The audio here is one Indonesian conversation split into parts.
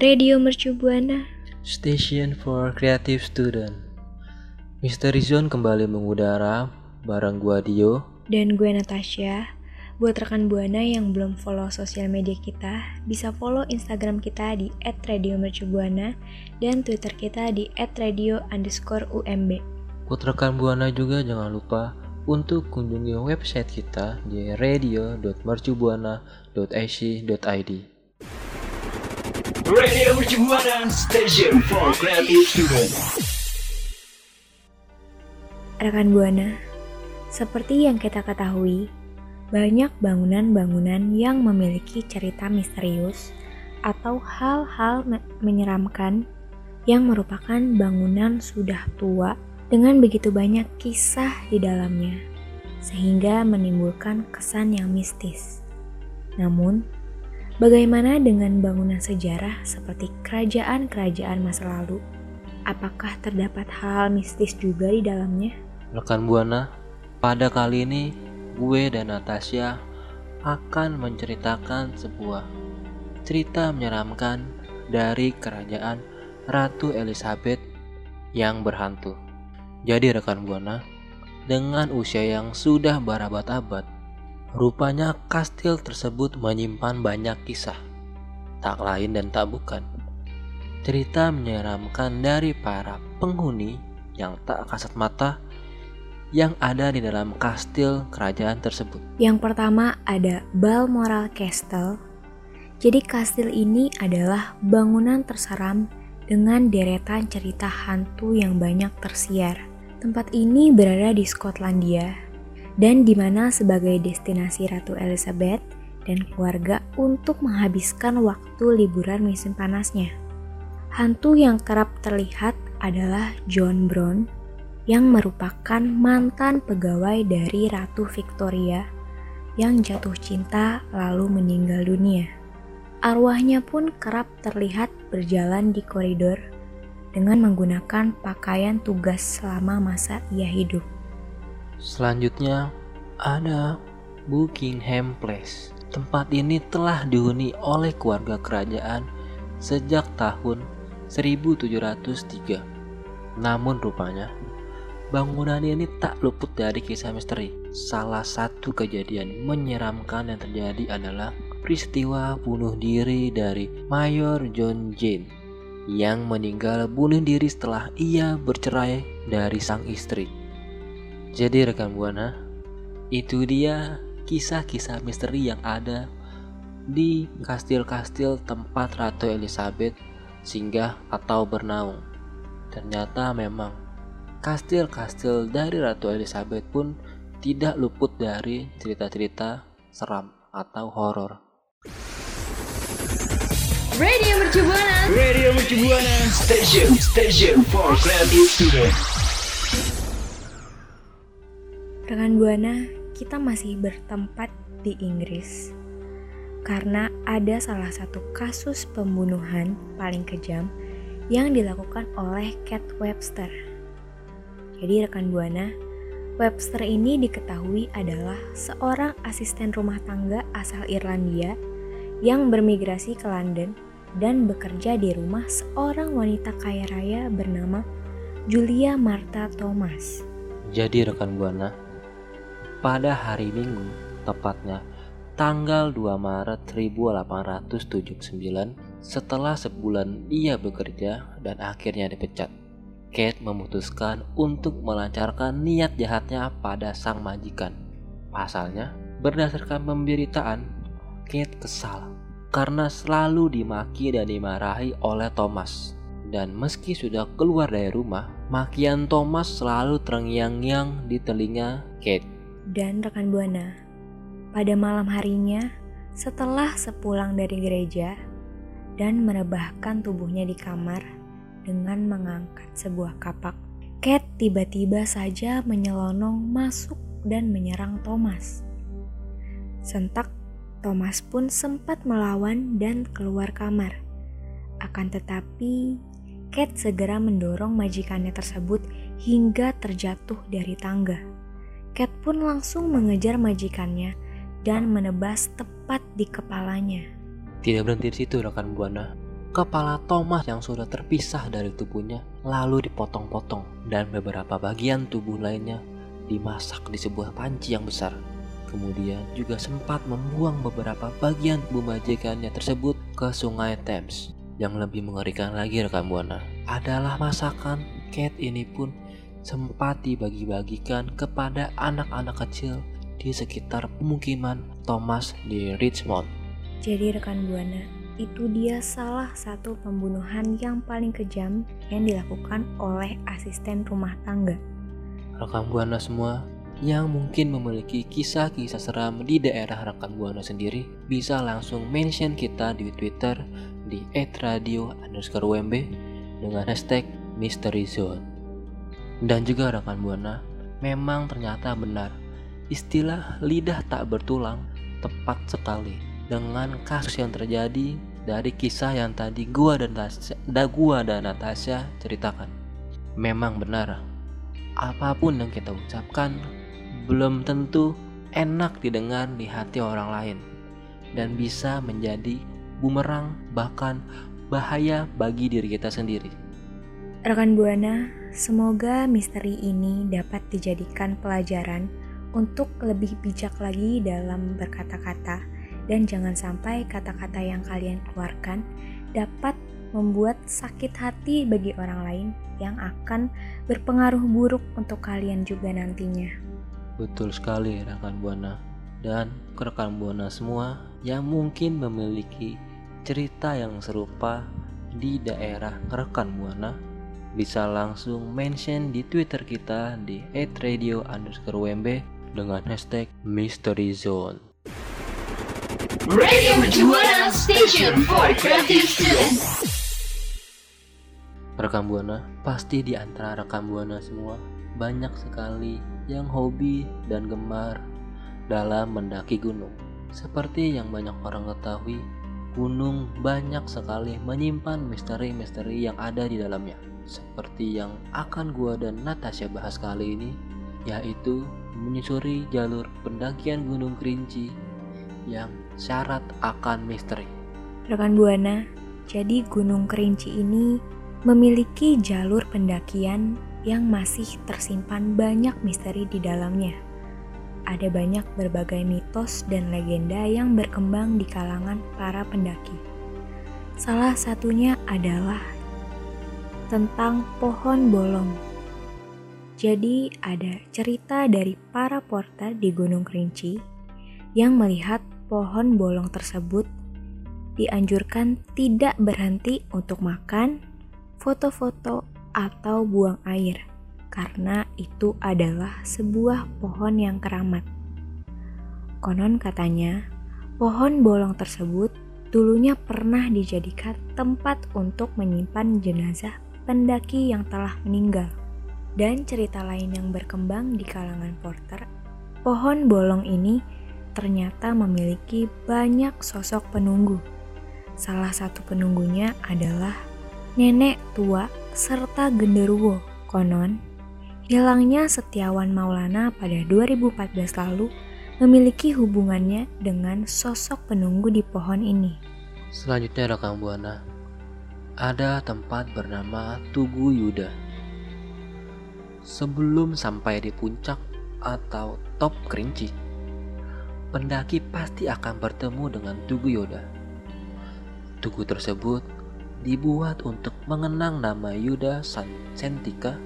Radio Mercu Buana. Station for Creative Student. Misteri Zone kembali mengudara bareng gua Dio Dan gue Natasha. Buat rekan Buana yang belum follow sosial media kita, bisa follow Instagram kita di @radiomercubuana dan Twitter kita di @radio_umb. Buat rekan Buana juga jangan lupa untuk kunjungi website kita di radio.mercubuana.ac.id. Rekan Buana, seperti yang kita ketahui, banyak bangunan-bangunan yang memiliki cerita misterius atau hal-hal me- menyeramkan yang merupakan bangunan sudah tua dengan begitu banyak kisah di dalamnya, sehingga menimbulkan kesan yang mistis. Namun, bagaimana dengan bangunan sejarah seperti kerajaan-kerajaan masa lalu? Apakah terdapat hal mistis juga di dalamnya? Rekan Buana, pada kali ini gue dan Natasha akan menceritakan sebuah cerita menyeramkan dari kerajaan Ratu Elizabeth yang berhantu. Jadi rekan Buana, dengan usia yang sudah berabad-abad, rupanya kastil tersebut menyimpan banyak kisah. Tak lain dan tak bukan. Cerita menyeramkan dari para penghuni yang tak kasat mata yang ada di dalam kastil kerajaan tersebut. Yang pertama ada Balmoral Castle. Jadi kastil ini adalah bangunan terseram dengan deretan cerita hantu yang banyak tersiar. Tempat ini berada di Skotlandia dan di mana sebagai destinasi Ratu Elizabeth dan keluarga untuk menghabiskan waktu liburan musim panasnya. Hantu yang kerap terlihat adalah John Brown yang merupakan mantan pegawai dari Ratu Victoria yang jatuh cinta lalu meninggal dunia. Arwahnya pun kerap terlihat berjalan di koridor dengan menggunakan pakaian tugas selama masa ia hidup. Selanjutnya ada Buckingham Place. Tempat ini telah dihuni oleh keluarga kerajaan sejak tahun 1703. Namun rupanya bangunan ini tak luput dari kisah misteri. Salah satu kejadian menyeramkan yang terjadi adalah peristiwa bunuh diri dari Mayor John Jane yang meninggal bunuh diri setelah ia bercerai dari sang istri. Jadi rekan Buana, itu dia kisah-kisah misteri yang ada di kastil-kastil tempat Ratu Elizabeth singgah atau bernaung. Ternyata memang kastil-kastil dari Ratu Elizabeth pun tidak luput dari cerita-cerita seram atau horor. Radio Mercu Buana. Radio Mercubuana Station Station for Creative Student. Rekan Buana, kita masih bertempat di Inggris karena ada salah satu kasus pembunuhan paling kejam yang dilakukan oleh Cat Webster. Jadi rekan Buana, Webster ini diketahui adalah seorang asisten rumah tangga asal Irlandia yang bermigrasi ke London dan bekerja di rumah seorang wanita kaya raya bernama Julia Martha Thomas. Jadi rekan Buana, pada hari Minggu, tepatnya tanggal 2 Maret 1879, setelah sebulan ia bekerja dan akhirnya dipecat. Kate memutuskan untuk melancarkan niat jahatnya pada sang majikan. Pasalnya, berdasarkan pemberitaan, Kate kesal karena selalu dimaki dan dimarahi oleh Thomas. Dan meski sudah keluar dari rumah, makian Thomas selalu terngiang-ngiang di telinga Kate. Dan rekan Buana, pada malam harinya setelah sepulang dari gereja dan merebahkan tubuhnya di kamar dengan mengangkat sebuah kapak, Cat tiba-tiba saja menyelonong masuk dan menyerang Thomas. Sentak, Thomas pun sempat melawan dan keluar kamar. Akan tetapi, Cat segera mendorong majikannya tersebut hingga terjatuh dari tangga. Cat pun langsung mengejar majikannya dan menebas tepat di kepalanya. Tidak berhenti di situ rekan Buana. kepala Thomas yang sudah terpisah dari tubuhnya lalu dipotong-potong dan beberapa bagian tubuh lainnya dimasak di sebuah panci yang besar. Kemudian juga sempat membuang beberapa bagian tubuh majikannya tersebut ke sungai Thames. Yang lebih mengerikan lagi rekan Buana adalah masakan Kate ini pun sempat dibagi-bagikan kepada anak-anak kecil di sekitar pemukiman Thomas di Richmond. Jadi rekan Buana, itu dia salah satu pembunuhan yang paling kejam yang dilakukan oleh asisten rumah tangga. Rekan Buana semua yang mungkin memiliki kisah-kisah seram di daerah rekan Buana sendiri bisa langsung mention kita di Twitter di @radio underscore UMB dengan hashtag Mystery Zone. Dan juga rekan Buana, memang ternyata benar istilah lidah tak bertulang tepat sekali dengan kasus yang terjadi dari kisah yang tadi gua dan Tasya, da gua dan Natasha ceritakan. Memang benar, apa pun yang kita ucapkan belum tentu enak didengar di hati orang lain dan bisa menjadi bumerang bahkan bahaya bagi diri kita sendiri. Rekan Buana, semoga misteri ini dapat dijadikan pelajaran untuk lebih bijak lagi dalam berkata-kata dan jangan sampai kata-kata yang kalian keluarkan dapat membuat sakit hati bagi orang lain yang akan berpengaruh buruk untuk kalian juga nantinya. Betul sekali rekan Buana dan rekan Buana semua yang mungkin memiliki cerita yang serupa di daerah rekan Buana bisa langsung mention di Twitter kita di @radio WMB dengan hashtag Mystery Zone. Radio Station for Creative Students. Rekam Buana, pasti di antara rekam Buana semua banyak sekali yang hobi dan gemar dalam mendaki gunung. Seperti yang banyak orang ketahui, gunung banyak sekali menyimpan misteri-misteri yang ada di dalamnya seperti yang akan gua dan Natasha bahas kali ini yaitu menyusuri jalur pendakian Gunung Kerinci yang syarat akan misteri. Rekan Buana, jadi Gunung Kerinci ini memiliki jalur pendakian yang masih tersimpan banyak misteri di dalamnya. Ada banyak berbagai mitos dan legenda yang berkembang di kalangan para pendaki. Salah satunya adalah tentang pohon bolong. Jadi ada cerita dari para porter di Gunung Kerinci yang melihat pohon bolong tersebut dianjurkan tidak berhenti untuk makan, foto-foto, atau buang air karena itu adalah sebuah pohon yang keramat. Konon katanya, pohon bolong tersebut dulunya pernah dijadikan tempat untuk menyimpan jenazah pendaki yang telah meninggal. Dan cerita lain yang berkembang di kalangan porter, pohon bolong ini ternyata memiliki banyak sosok penunggu. Salah satu penunggunya adalah nenek tua serta genderuwo. Konon, hilangnya Setiawan Maulana pada 2014 lalu memiliki hubungannya dengan sosok penunggu di pohon ini. Selanjutnya rekam Buana ada tempat bernama Tugu Yuda. Sebelum sampai di puncak atau top kerinci, pendaki pasti akan bertemu dengan Tugu Yuda. Tugu tersebut dibuat untuk mengenang nama Yuda Santika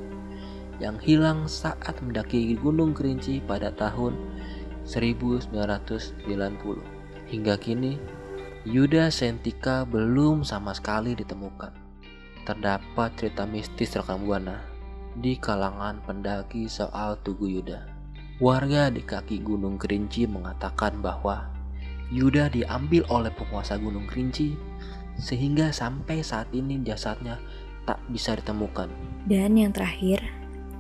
yang hilang saat mendaki Gunung Kerinci pada tahun 1990. Hingga kini, Yuda Sentika belum sama sekali ditemukan. Terdapat cerita mistis rekam buana di kalangan pendaki soal Tugu Yuda. Warga di kaki Gunung Kerinci mengatakan bahwa Yuda diambil oleh penguasa Gunung Kerinci sehingga sampai saat ini jasadnya tak bisa ditemukan. Dan yang terakhir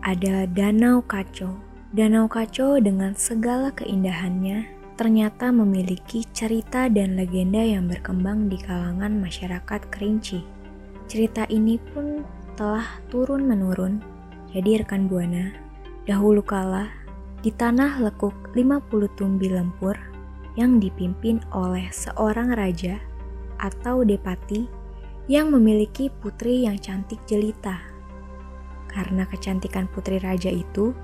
ada Danau Kaco. Danau Kaco dengan segala keindahannya ternyata memiliki cerita dan legenda yang berkembang di kalangan masyarakat Kerinci. Cerita ini pun telah turun-menurun. Jadi rekan Buana, dahulu kala di tanah lekuk 50 tumbi lempur yang dipimpin oleh seorang raja atau depati yang memiliki putri yang cantik jelita. Karena kecantikan putri raja itu,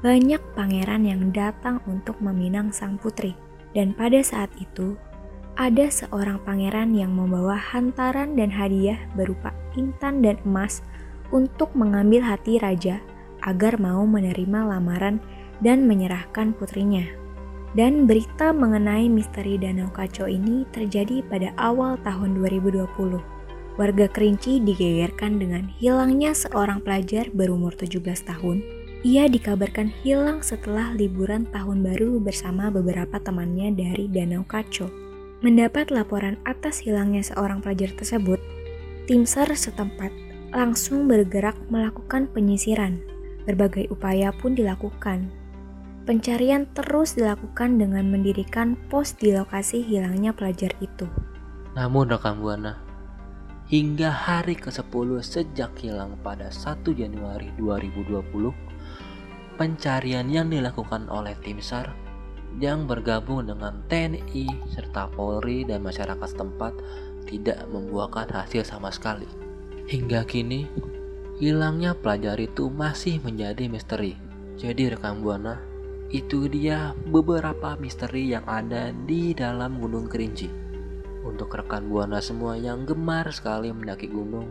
banyak pangeran yang datang untuk meminang sang putri. Dan pada saat itu, ada seorang pangeran yang membawa hantaran dan hadiah berupa intan dan emas untuk mengambil hati raja agar mau menerima lamaran dan menyerahkan putrinya. Dan berita mengenai misteri Danau Kacau ini terjadi pada awal tahun 2020. Warga Kerinci digegerkan dengan hilangnya seorang pelajar berumur 17 tahun. Ia dikabarkan hilang setelah liburan tahun baru bersama beberapa temannya dari Danau Kacau. Mendapat laporan atas hilangnya seorang pelajar tersebut, tim SAR setempat langsung bergerak melakukan penyisiran. Berbagai upaya pun dilakukan. Pencarian terus dilakukan dengan mendirikan pos di lokasi hilangnya pelajar itu. Namun rekan Buana, hingga hari ke-10 sejak hilang pada 1 Januari 2020, pencarian yang dilakukan oleh tim SAR yang bergabung dengan TNI serta Polri dan masyarakat setempat tidak membuahkan hasil sama sekali. Hingga kini, hilangnya pelajar itu masih menjadi misteri. Jadi rekan Buana, itu dia beberapa misteri yang ada di dalam Gunung Kerinci. Untuk rekan Buana semua yang gemar sekali mendaki gunung,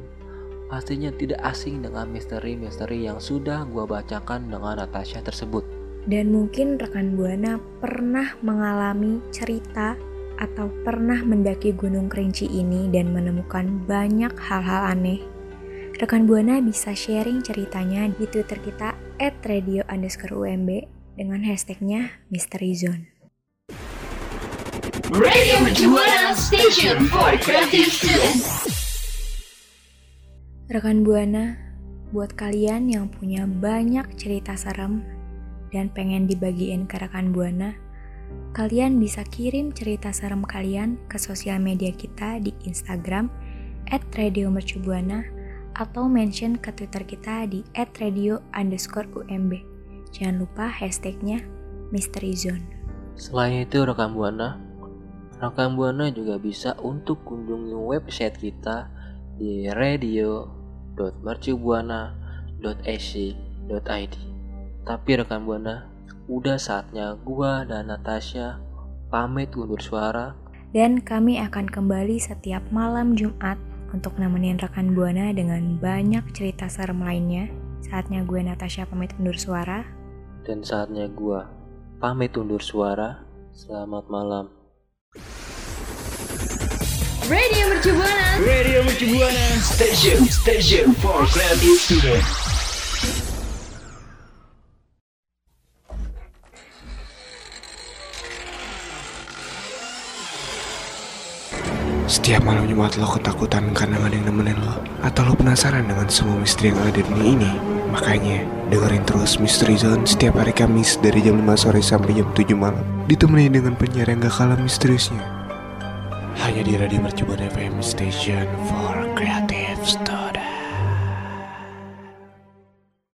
pastinya tidak asing dengan misteri-misteri yang sudah gua bacakan dengan Natasha tersebut. Dan mungkin rekan Buana pernah mengalami cerita atau pernah mendaki Gunung Kerinci ini dan menemukan banyak hal-hal aneh. Rekan Buana bisa sharing ceritanya di Twitter kita @radio underscore UMB dengan hashtagnya Mystery Zone. Radio Station for Creative Students. Rekan Buana, buat kalian yang punya banyak cerita serem dan pengen dibagiin ke rekan Buana, kalian bisa kirim cerita serem kalian ke sosial media kita di Instagram @radiomercubuana atau mention ke Twitter kita di @radio underscore UMB. Jangan lupa hashtagnya Mystery Zone. Selain itu rekan Buana, rekan Buana juga bisa untuk kunjungi website kita di radio.mercubuana.ac.id. Tapi rekan Buana, udah saatnya gua dan Natasha pamit undur suara. Dan kami akan kembali setiap malam Jumat untuk nemenin rekan Buana dengan banyak cerita serem lainnya. Saatnya gue Natasha pamit undur suara. Dan saatnya gua pamit undur suara. Selamat malam. Radio Mercubuana. Radio Mercubuana Station Station for Creative Students Setiap malam Jumat lo ketakutan karena gak ada yang nemenin lo. Atau lo penasaran dengan semua misteri yang ada di dunia ini. Makanya dengerin terus Misteri Zone setiap hari Kamis dari jam 5 sore sampai jam 7 malam. Ditemani dengan penyiar yang gak kalah misteriusnya Hanya di Radio Mercubuana FM Station for Creative Stuff